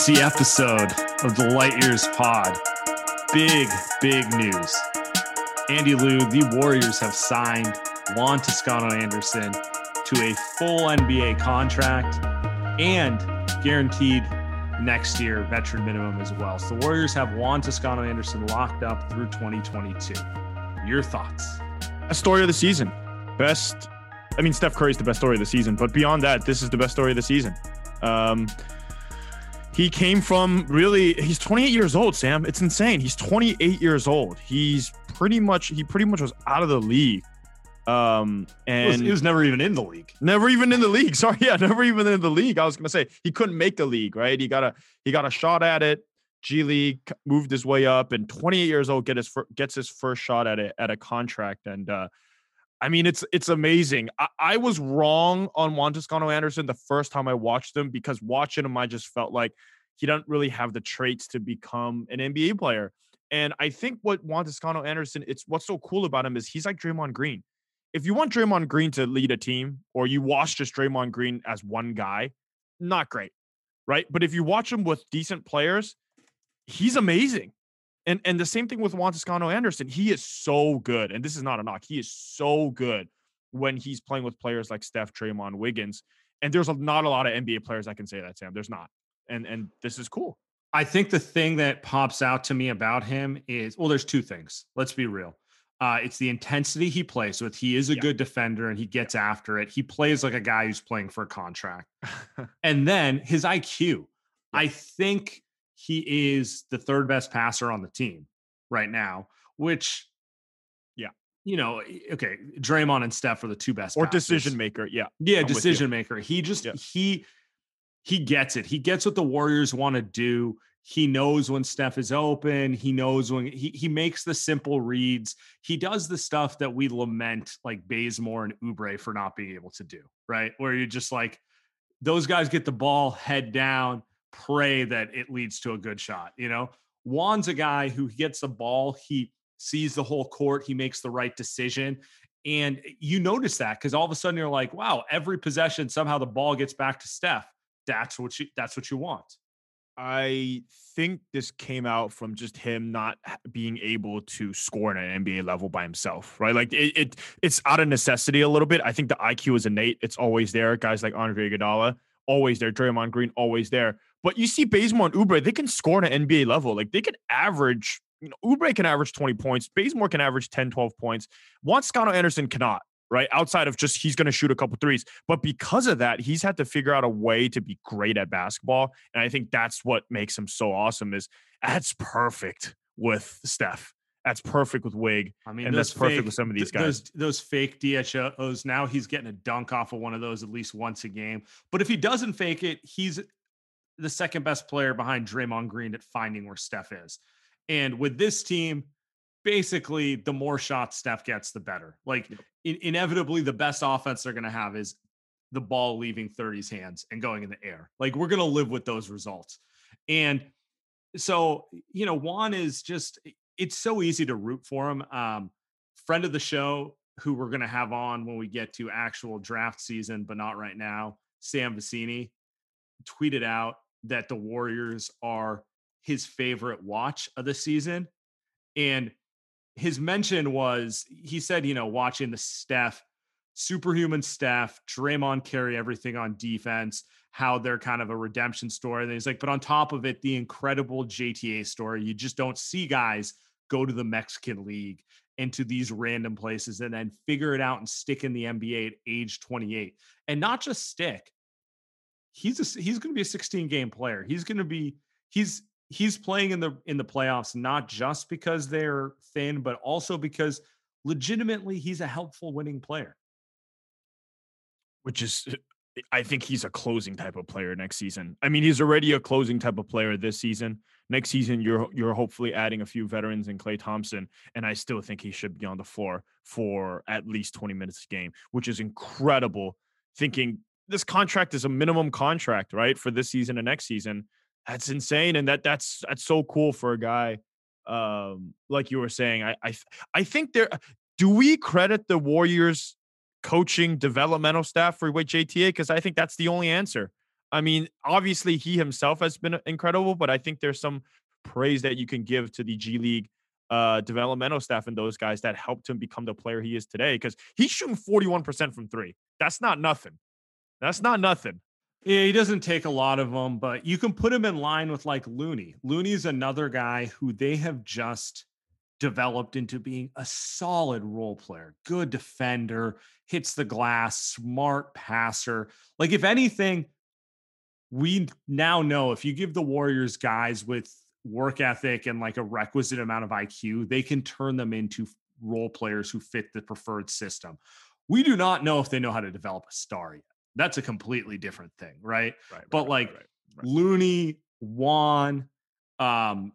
Emergency episode of the Light Years Pod. Big, big news. Andy Liu, the Warriors have signed Juan Toscano Anderson to a full NBA contract and guaranteed next year veteran minimum as well. So the Warriors have Juan Toscano Anderson locked up through 2022. Your thoughts? A story of the season. Best. I mean, Steph Curry's the best story of the season, but beyond that, this is the best story of the season. Um, he came from really he's 28 years old sam. It's insane. He's 28 years old. He's pretty much he pretty much was out of the league. Um and he was, he was never even in the league. Never even in the league. Sorry yeah never even in the league. I was gonna say he couldn't make the league right? He got a he got a shot at it. G league moved his way up and 28 years old get his gets his first shot at it at a contract. And uh I mean, it's it's amazing. I, I, was wrong on Juan Toscano Anderson the first time I watched him because watching him, I just felt like he doesn't really have the traits to become an NBA player. And I think what Juan Toscano Anderson, it's what's so cool about him is he's like Draymond Green. If you want Draymond Green to lead a team, or you watch just Draymond Green as one guy, not great, right? But if you watch him with decent players, he's amazing. And and the same thing with Juan Toscano Anderson. He is so good. And this is not a knock. He is so good when he's playing with players like Steph, Draymond, Wiggins. And there's a, not a lot of NBA players that can say that, Sam. There's not. And and this is cool. I think the thing that pops out to me about him is well, there's two things. Let's be real. Uh, it's the intensity he plays with. He is a yeah. good defender and he gets after it. He plays like a guy who's playing for a contract. and then his IQ. Yeah. I think he is the third best passer on the team right now, which, yeah, you know, okay, Draymond and Steph are the two best or decision maker. Yeah, yeah, I'm decision maker. He just yeah. he he gets it. He gets what the Warriors want to do. He knows when Steph is open. He knows when he he makes the simple reads. He does the stuff that we lament like Bazemore and Oubre for not being able to do, right? Where you're just like, those guys get the ball head down pray that it leads to a good shot. You know, Juan's a guy who gets the ball, he sees the whole court, he makes the right decision. And you notice that because all of a sudden you're like, wow, every possession somehow the ball gets back to Steph. That's what you that's what you want. I think this came out from just him not being able to score at an NBA level by himself, right? Like it, it it's out of necessity a little bit. I think the IQ is innate; it's always there. Guys like Andre Iguodala, always there. Draymond Green, always there. But you see Bazemore and Oubre, they can score at an NBA level. Like they can average, you know, Oubre can average 20 points. Bazemore can average 10, 12 points. Juan Toscano Anderson cannot, right? Outside of just he's going to shoot a couple threes. But because of that, he's had to figure out a way to be great at basketball. And I think that's what makes him so awesome is that's perfect with Steph. That's perfect with Wig. I mean, and that's perfect fake- with some of these guys. Those, those fake DHOs. Now he's getting a dunk off of one of those at least once a game. But if he doesn't fake it, he's the second best player behind Draymond Green at finding where Steph is. And with this team, basically, the more shots Steph gets, the better. Like in- inevitably, the best offense they're going to have is the ball leaving 30's hands and going in the air. Like we're going to live with those results. And so, you know, Juan is just, it's so easy to root for him. Um, friend of the show, who we're going to have on when we get to actual draft season, but not right now, Sam Vecenie, tweeted out that the Warriors are his favorite watch of the season. And his mention was he said, you know, watching the Steph, superhuman Steph, Draymond carry everything on defense, how they're kind of a redemption story. And he's like, but on top of it, the incredible JTA story. You just don't see guys go to the Mexican League and to these random places and then figure it out and stick in the NBA at age 28. And not just stick. He's a, he's going to be a 16 game player. He's going to be he's he's playing in the in the playoffs not just because they're thin but also because legitimately he's a helpful winning player. which is I think he's a closing type of player next season. I mean, he's already a closing type of player this season. Next season, you're you're hopefully adding a few veterans in Klay Thompson, and I still think he should be on the floor for at least 20 minutes a game, which is incredible. Thinking this contract is a minimum contract, right, for this season and next season. That's insane, and that that's that's so cool for a guy um like you were saying. I I I think there do we credit the Warriors coaching developmental staff for with JTA? Because I think that's the only answer. I mean, obviously he himself has been incredible, but I think there's some praise that you can give to the G League uh, developmental staff and those guys that helped him become the player he is today. Because he's shooting 41% from three. That's not nothing. That's not nothing. Yeah, he doesn't take a lot of them, but you can put him in line with like Looney. Looney's another guy who they have just developed into being a solid role player, good defender, hits the glass, smart passer. Like, if anything, we now know if you give the Warriors guys with work ethic and like a requisite amount of IQ, they can turn them into role players who fit the preferred system. We do not know if they know how to develop a star yet. That's a completely different thing, right? Right. But like Looney, Juan, um,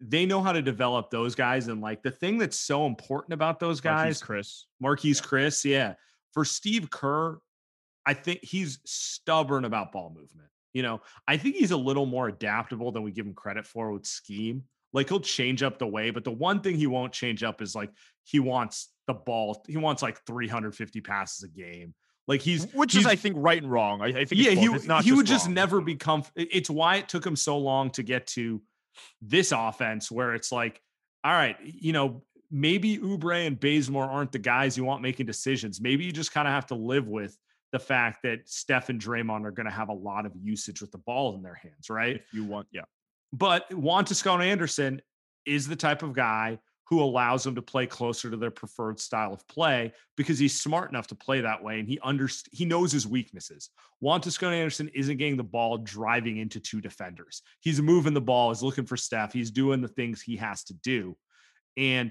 they know how to develop those guys. And like the thing that's so important about those guys, Chriss. Marquese Chriss, yeah. For Steve Kerr, I think he's stubborn about ball movement. You know, I think he's a little more adaptable than we give him credit for with scheme. Like he'll change up the way, but the one thing he won't change up is like he wants the ball. He wants like 350 passes a game. Like he's which he's, is I think right and wrong. I, I think yeah, he. He would just wrong. never be comf- It's why it took him so long to get to this offense, where it's like, all right, you know, maybe Oubre and Bazemore aren't the guys you want making decisions. Maybe you just kind of have to live with the fact that Steph and Draymond are going to have a lot of usage with the ball in their hands, right? If you want, yeah. But Juan Toscano Anderson is the type of guy who allows them to play closer to their preferred style of play because he's smart enough to play that way and he underst- he knows his weaknesses. Juan Toscano Anderson isn't getting the ball driving into two defenders. He's moving the ball, he's looking for Steph, he's doing the things he has to do. And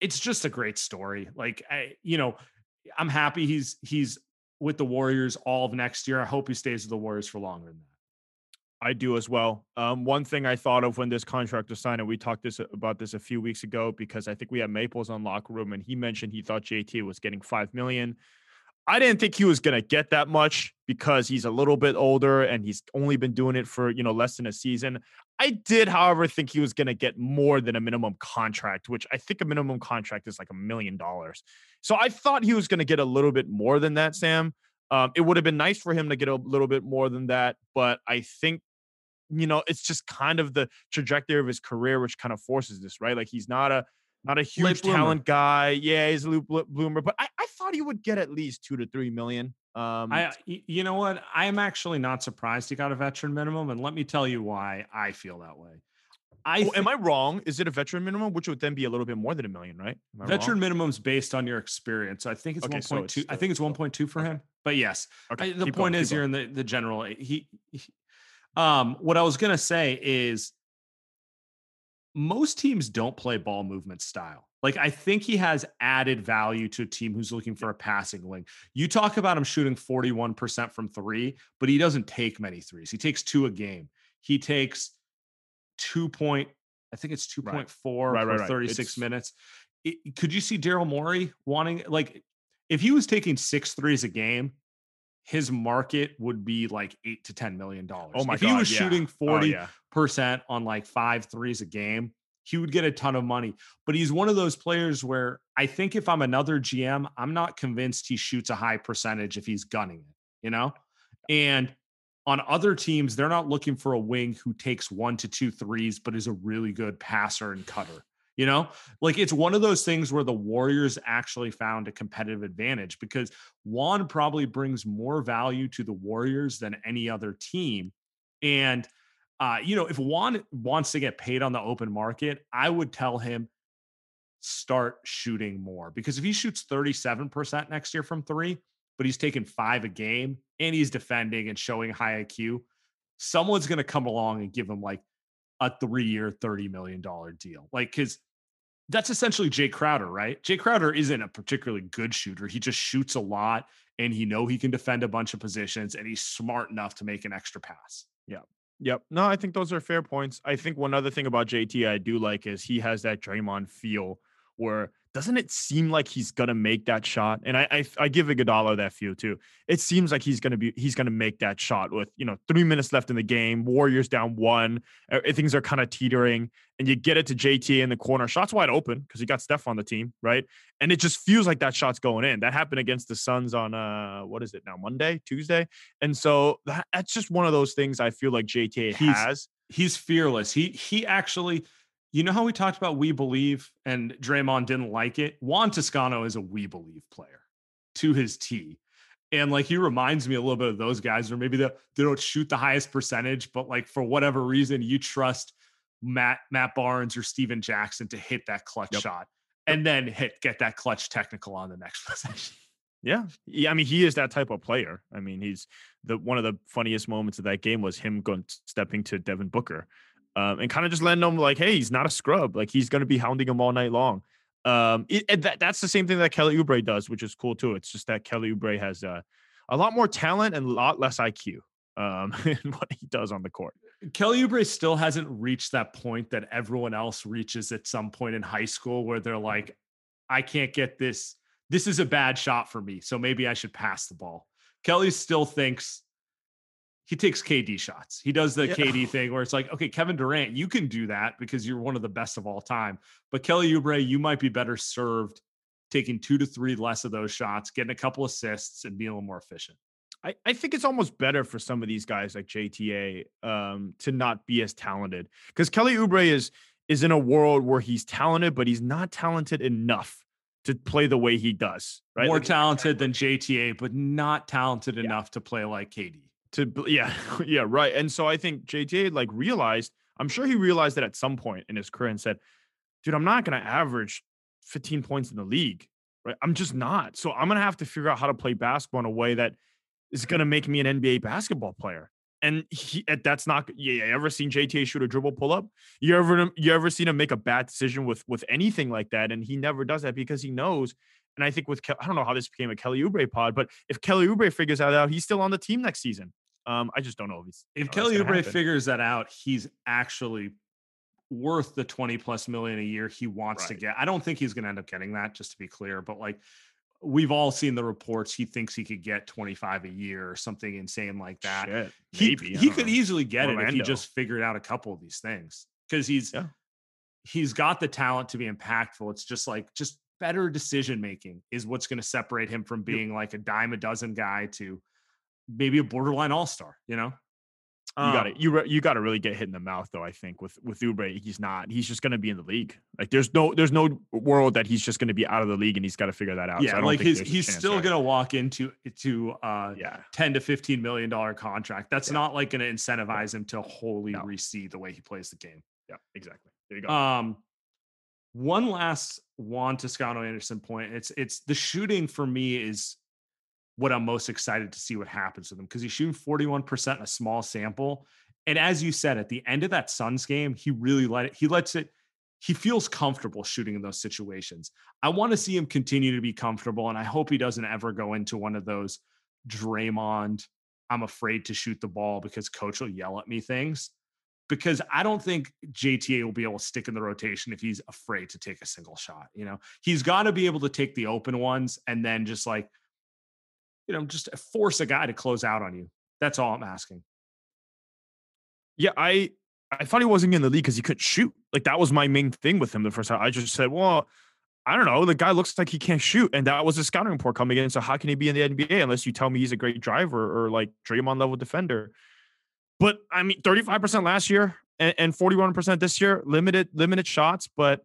it's just a great story. Like I, you know, I'm happy he's he's with the Warriors all of next year. I hope he stays with the Warriors for longer than that. I do as well. Um, one thing I thought of when this contract was signed, and we talked this about this a few weeks ago, because I think we had Maples on locker room, and he mentioned he thought JT was getting five million. I didn't think he was gonna get that much because he's a little bit older and he's only been doing it for you know less than a season. I did, however, think he was gonna get more than a minimum contract, which I think a minimum contract is like a million dollars. So I thought he was gonna get a little bit more than that, Sam. Um, it would have been nice for him to get a little bit more than that, but I think you know, it's just kind of the trajectory of his career, which kind of forces this, right? Like he's not a not a huge talent guy. Yeah, he's a loop bloomer, but I, I thought he would get at least two to three million. Um, I, you know what? I am actually not surprised he got a veteran minimum, and let me tell you why I feel that way. I oh, thi- am I wrong? Is it a veteran minimum, which would then be a little bit more than a million, right? Veteran wrong? minimum's based on your experience. I think it's Okay, one so point it's two. I think it's one point two for okay. him. But yes, Okay, I- the point going, is you're in the the general. He, he- um, what I was gonna say is most teams don't play ball movement style. Like I think he has added value to a team who's looking for a passing wing. You talk about him shooting 41% from 3, but he doesn't take many threes. He takes 2 a game. He takes 2 point I think it's 2.4 right. for right, right, 36 it's, minutes. It, could you see Daryl Morey wanting like if he was taking six threes a game, his market would be like eight to ten million dollars. Oh my if god! If he was yeah. shooting 40 oh, percent on like five threes a game, he would get a ton of money. But he's one of those players where I think if I'm another GM, I'm not convinced he shoots a high percentage if he's gunning it, you know? And on other teams, they're not looking for a wing who takes one to two threes, but is a really good passer and cutter. You know, like it's one of those things where the Warriors actually found a competitive advantage because Juan probably brings more value to the Warriors than any other team. And, uh, you know, if Juan wants to get paid on the open market, I would tell him start shooting more because if he shoots 37% next year from three, but he's taking five a game and he's defending and showing high IQ, someone's going to come along and give him like a three year, $30 million deal. Like, because that's essentially Jay Crowder, right? Jay Crowder isn't a particularly good shooter. He just shoots a lot and he know he can defend a bunch of positions and he's smart enough to make an extra pass. Yeah. Yep. No, I think those are fair points. I think one other thing about JT I do like is he has that Draymond feel where doesn't it seem like he's gonna make that shot? And I I, I give Iguodala that feel too. It seems like he's gonna be he's gonna make that shot with you know three minutes left in the game. Warriors down one. Uh, things are kind of teetering, and you get it to JT in the corner. Shots wide open because you got Steph on the team, right? And it just feels like that shot's going in. That happened against the Suns on uh what is it now Monday, Tuesday, and so that, that's just one of those things I feel like JT he's, has. He's fearless. He he actually you know how we talked about we believe and Draymond didn't like it? Juan Toscano is a we believe player to his T. And like he reminds me a little bit of those guys, or maybe they, they don't shoot the highest percentage, but like for whatever reason, you trust Matt Matt Barnes or Stephen Jackson to hit that clutch yep. shot and then hit get that clutch technical on the next possession. Yeah. yeah. I mean, he is that type of player. I mean, he's the one of the funniest moments of that game was him going stepping to Devin Booker um, and kind of just letting them like, hey, he's not a scrub. Like he's going to be hounding him all night long. Um, it, that, that's the same thing that Kelly Oubre does, which is cool too. It's just that Kelly Oubre has uh, a lot more talent and a lot less IQ um, in what he does on the court. Kelly Oubre still hasn't reached that point that everyone else reaches at some point in high school where they're like, I can't get this. This is a bad shot for me. So maybe I should pass the ball. Kelly still thinks he takes KD shots. He does the yeah. KD thing where it's like, okay, Kevin Durant, you can do that because you're one of the best of all time. But Kelly Oubre, you might be better served taking two to three less of those shots, getting a couple assists, and being a little more efficient. I, I think it's almost better for some of these guys like JTA um, to not be as talented because Kelly Oubre is is in a world where he's talented, but he's not talented enough to play the way he does. Right, more like, talented than JTA, but not talented yeah. enough to play like KD to yeah yeah right and so i think jj like realized i'm sure he realized that at some point in his career and said dude i'm not going to average 15 points in the league right? I'm just not so i'm going to have to figure out how to play basketball in a way that is going to make me an nba basketball player and he, that's not yeah you ever seen jta shoot a dribble pull up you ever you ever seen him make a bad decision with with anything like that and he never does that because he knows and I think with I don't know how this became a Kelly Oubre pod, but if Kelly Oubre figures that out, he's still on the team next season. Um, I just don't know if he's if Kelly Oubre figures that out, he's actually worth the 20 plus million a year he wants right. to get. I don't think he's going to end up getting that, just to be clear. But like we've all seen the reports, he thinks he could get 25 a year or something insane like that. Shit, maybe, he he could know. easily get Orlando. it if he just figured out a couple of these things because he's yeah. he's got the talent to be impactful. It's just like just better decision making is what's going to separate him from being like a dime a dozen guy to maybe a borderline all star. You know, you got it. Um you re- you got to really get hit in the mouth though. I think with with Oubre, he's not. He's just going to be in the league. Like there's no there's no world that he's just going to be out of the league and he's got to figure that out. Yeah, so like he's he's still going to walk into to uh yeah ten to fifteen million dollar contract. That's yeah. not like going to incentivize him to wholly no. recede the way he plays the game. Yeah, exactly. There you go. Um, one last Juan Toscano Anderson point. It's it's the shooting for me is what I'm most excited to see what happens with him because he's shooting 41% in a small sample. And as you said, at the end of that Suns game, he really let it, he lets it, he feels comfortable shooting in those situations. I want to see him continue to be comfortable, and I hope he doesn't ever go into one of those Draymond, I'm afraid to shoot the ball because coach will yell at me things. Because I don't think JTA will be able to stick in the rotation if he's afraid to take a single shot. You know, he's got to be able to take the open ones and then just like, you know, just force a guy to close out on you. That's all I'm asking. Yeah, I I thought he wasn't in the league because he couldn't shoot. Like that was my main thing with him the first time. I just said, well, I don't know. The guy looks like he can't shoot, and that was a scouting report coming in. So how can he be in the NBA unless you tell me he's a great driver or like Draymond level defender? But I mean, thirty five percent last year and forty one percent this year, limited limited shots. But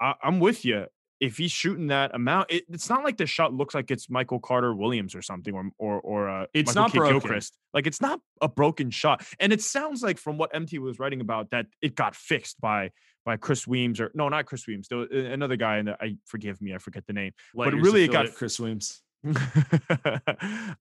I, am with you. If he's shooting that amount, it, it's not like the shot looks like it's Michael Carter Williams or something, or or or uh, it's Michael not K. broken. Gilchrist. Like it's not a broken shot, and it sounds like from what MT was writing about that it got fixed by by Chris Weems or no, not Chris Weems. There another guy, and I forgive me, I forget the name. But really, it got Chris Weems.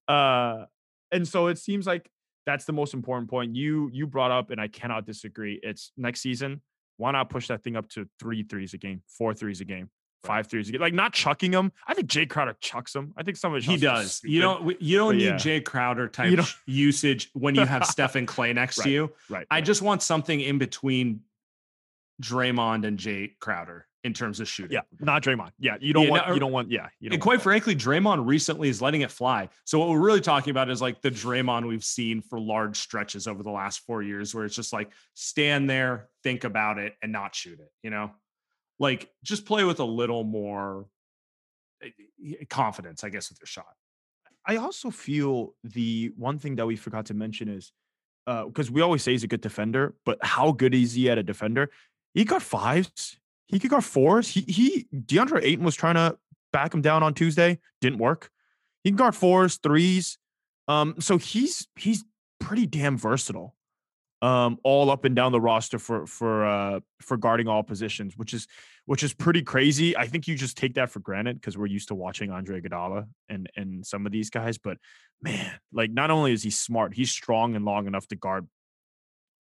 uh, and so it seems like that's the most important point you you brought up, and I cannot disagree. It's next season. Why not push that thing up to three threes a game, four threes a game? Five threes a game, like not chucking them. I think Jay Crowder chucks them. I think some of he does. You don't. You don't But need yeah. Jay Crowder type usage when you have Stephen Clay next Right. to you. right. I right. just want something in between Draymond and Jay Crowder in terms of shooting. yeah, not Draymond. Yeah, you don't Yeah, want no, you don't want yeah. You don't And quite that. frankly, Draymond recently is letting it fly. So what we're really talking about is like the Draymond we've seen for large stretches over the last four years, where it's just like stand there, think about it, and not shoot it. You know, like just play with a little more eh, eh, confidence, I guess, with your shot. I also feel the one thing that we forgot to mention is uh, because we always say he's a good defender, but how good is he at a defender? He got fives. He could guard fours. He he DeAndre Ayton was trying to back him down on Tuesday. Didn't work. He can guard fours, threes. Um, so he's he's pretty damn versatile. Um, all up and down the roster for for uh for guarding all positions, which is which is pretty crazy. I think you just take that for granted because we're used to watching Andre Iguodala and and some of these guys. But man, like not only is he smart, he's strong and long enough to guard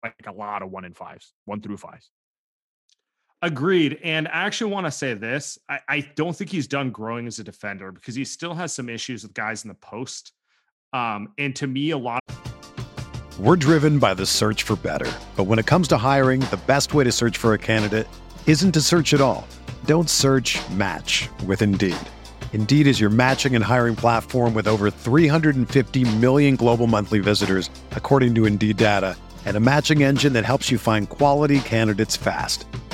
like a lot of one and fives, one through fives. Agreed. And I actually want to say this I, I don't think he's done growing as a defender because he still has some issues with guys in the post. Um, and to me, a lot We're driven by the search for better. But when it comes to hiring, the best way to search for a candidate isn't to search at all. Don't search match with Indeed. Indeed is your matching and hiring platform with over 350 million global monthly visitors, according to Indeed data, and a matching engine that helps you find quality candidates fast.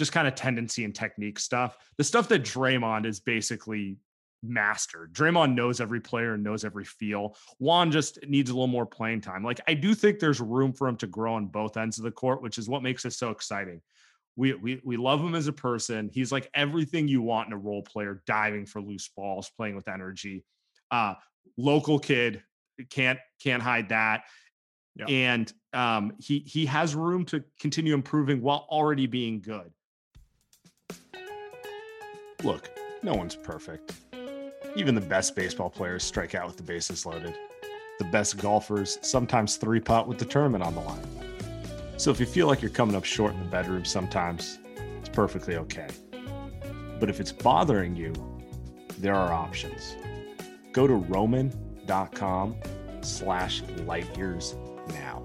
just kind of tendency and technique stuff. The stuff that Draymond is basically mastered. Draymond knows every player and knows every feel. Juan just needs a little more playing time. Like I do think there's room for him to grow on both ends of the court, which is what makes it so exciting. We, we we love him as a person. He's like everything you want in a role player, diving for loose balls, playing with energy. Uh local kid, can't can't hide that. Yeah. And um he he has room to continue improving while already being good. Look, no one's perfect. Even the best baseball players strike out with the bases loaded. The best golfers sometimes three putt with the tournament on the line. So if you feel like you're coming up short in the bedroom sometimes, it's perfectly okay. But if it's bothering you, there are options. Go to roman.com slash light years now.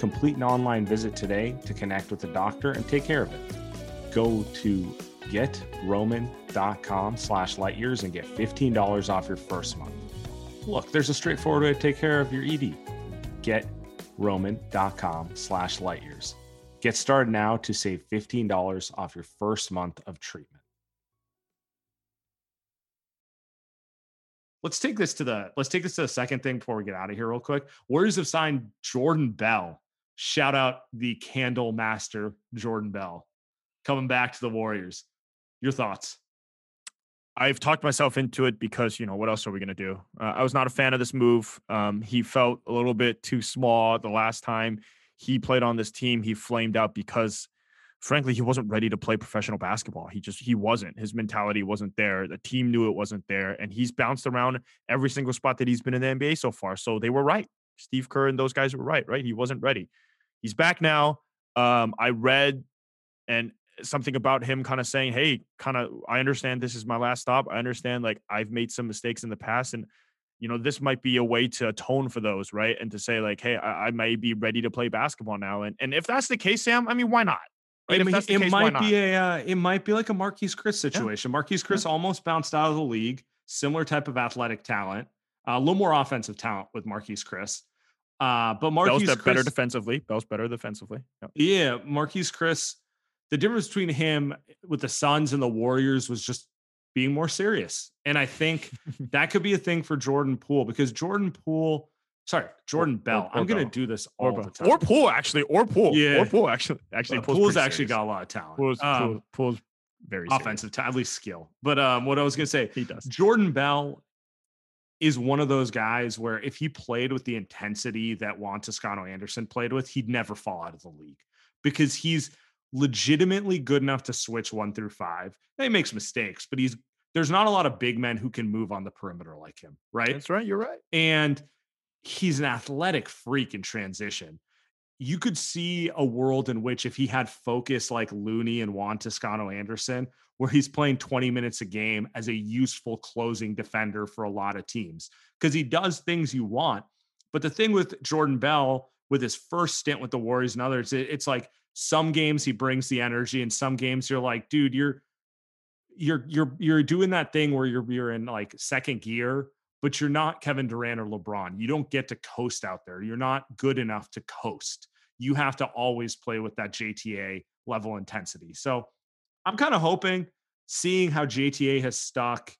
Complete an online visit today to connect with a doctor and take care of it. Go to getroman.com slash lightyears and get $15 off your first month. Look, there's a straightforward way to take care of your ED. Getroman.com slash lightyears. Get started now to save $15 off your first month of treatment. Let's take this to the let's take this to the second thing before we get out of here real quick. Warriors have signed Jordan Bell. Shout out the candle master, Jordan Bell, coming back to the Warriors. Your thoughts? I've talked myself into it because you know what else are we going to do? Uh, I was not a fan of this move. Um, he felt a little bit too small the last time he played on this team. He flamed out because, frankly, he wasn't ready to play professional basketball. He just he wasn't. His mentality wasn't there. The team knew it wasn't there, and he's bounced around every single spot that he's been in the NBA so far. So they were right. Steve Kerr and those guys were right. Right? He wasn't ready. He's back now. Um, I read and something about him kind of saying, Hey, kind of, I understand this is my last stop. I understand like I've made some mistakes in the past and, you know, this might be a way to atone for those, right? And to say like, Hey, I, I may be ready to play basketball now. And, and if that's the case, Sam, I mean, why not? Right? It, it case, might be a, uh, it might be like a Marquese Chriss situation. Yeah. Marquese Chriss yeah. almost bounced out of the league, similar type of athletic talent, uh, a little more offensive talent with Marquese Chriss. Uh, but Marquese Bell's better defensively. Bell's better defensively. Yep. Yeah, Marquese Chriss. the difference between him with the Suns and the Warriors was just being more serious. And I think that could be a thing for Jordan Poole because Jordan Poole, sorry, Jordan or, Bell. Or, or I'm going to do this all or, the time. Or Poole, actually. Or Poole. Yeah. Or Poole, actually. Actually, uh, Poole's, actually serious. got a lot of talent. Poole's, um, Poole, Poole's very offensive, talent, at least skill. But um, what I was going to say, he does. Jordan Bell is one of those guys where if he played with the intensity that Juan Toscano Anderson played with, he'd never fall out of the league because he's – legitimately good enough to switch one through five. he makes mistakes, but he's there's not a lot of big men who can move on the perimeter like him, right? That's right. You're right. And he's an athletic freak in transition. You could see a world in which if he had focus like Looney and Juan Toscano Anderson, where he's playing 20 minutes a game as a useful closing defender for a lot of teams, because he does things you want. But the thing with Jordan Bell, with his first stint with the Warriors and others, it's like some games he brings the energy, and some games you're like, dude, you're you're you're you're doing that thing where you're you're in like second gear, but you're not Kevin Durant or LeBron. You don't get to coast out there. You're not good enough to coast. You have to always play with that JTA level intensity. So I'm kind of hoping, seeing how JTA has stuck,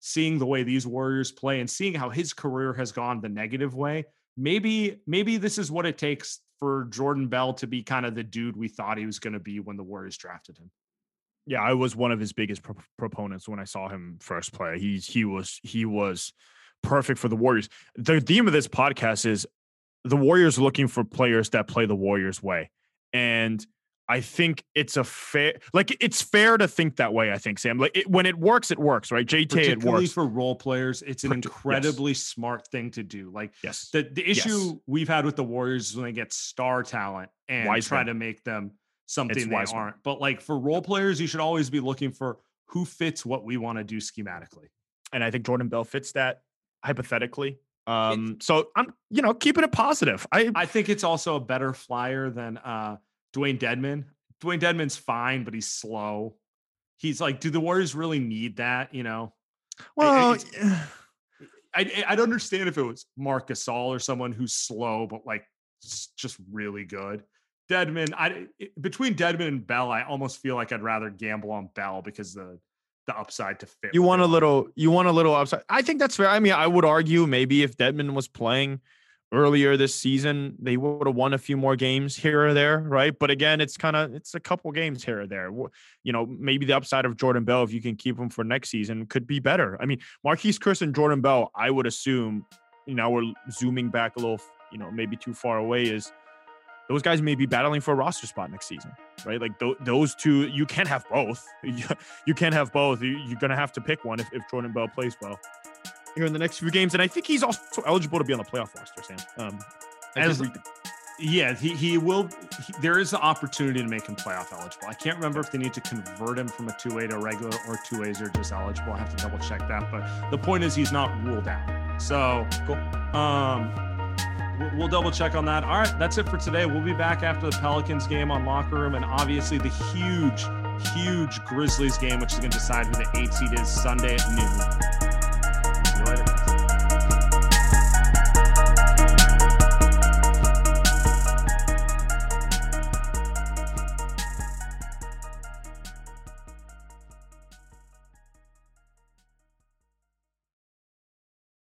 seeing the way these Warriors play, and seeing how his career has gone the negative way, maybe maybe this is what it takes for Jordan Bell to be kind of the dude we thought he was going to be when the Warriors drafted him. Yeah, I was one of his biggest pro- proponents when I saw him first play. He's he was he was perfect for the Warriors. The theme of this podcast is the Warriors looking for players that play the Warriors way. And I think it's a fair, like it's fair to think that way. I think Sam, like it, when it works, it works, right? JT, it works for role players. It's an incredibly yes. smart thing to do. Like yes, the the issue yes. we've had with the Warriors is when they get star talent and wise try man. to make them something it's they aren't. Man. But like for role players, you should always be looking for who fits what we want to do schematically. And I think Jordan Bell fits that hypothetically. Um, so I'm, you know, keeping it positive. I I think it's also a better flyer than uh Dewayne Dedmon. Dewayne Dedmon's fine, but he's slow. He's like, do the Warriors really need that? You know? Well, I, I, I'd understand if it was Marc Gasol or someone who's slow, but like just really good. Dedmon, I between Dedmon and Bell, I almost feel like I'd rather gamble on Bell because the the upside to fit. You want a little, you want a little upside. I think that's fair. I mean, I would argue maybe if Dedmon was playing earlier this season, they would have won a few more games here or there, right? But again, it's kind of it's a couple games here or there. You know, maybe the upside of Jordan Bell, if you can keep him for next season, could be better. I mean, Marquese Chriss and Jordan Bell, I would assume. You know, we're zooming back a little, you know, maybe too far away. Is those guys may be battling for a roster spot next season, right? Like th- those two, you can't have both. you can't have both. You, are going to have to pick one if, if Jordan Bell plays well. here in the next few games, and I think he's also eligible to be on the playoff roster. Sam, um, As- Yeah, he, he will. He, there is an opportunity to make him playoff eligible. I can't remember if they need to convert him from a two way to a regular or two ways are just eligible. I have to double check that. But the point is, he's not ruled out. So, um, we'll, double check on that. All right, that's it for today. We'll be back after the Pelicans game on Locker Room, and obviously the huge, huge Grizzlies game, which is going to decide who the eight seed is Sunday at noon.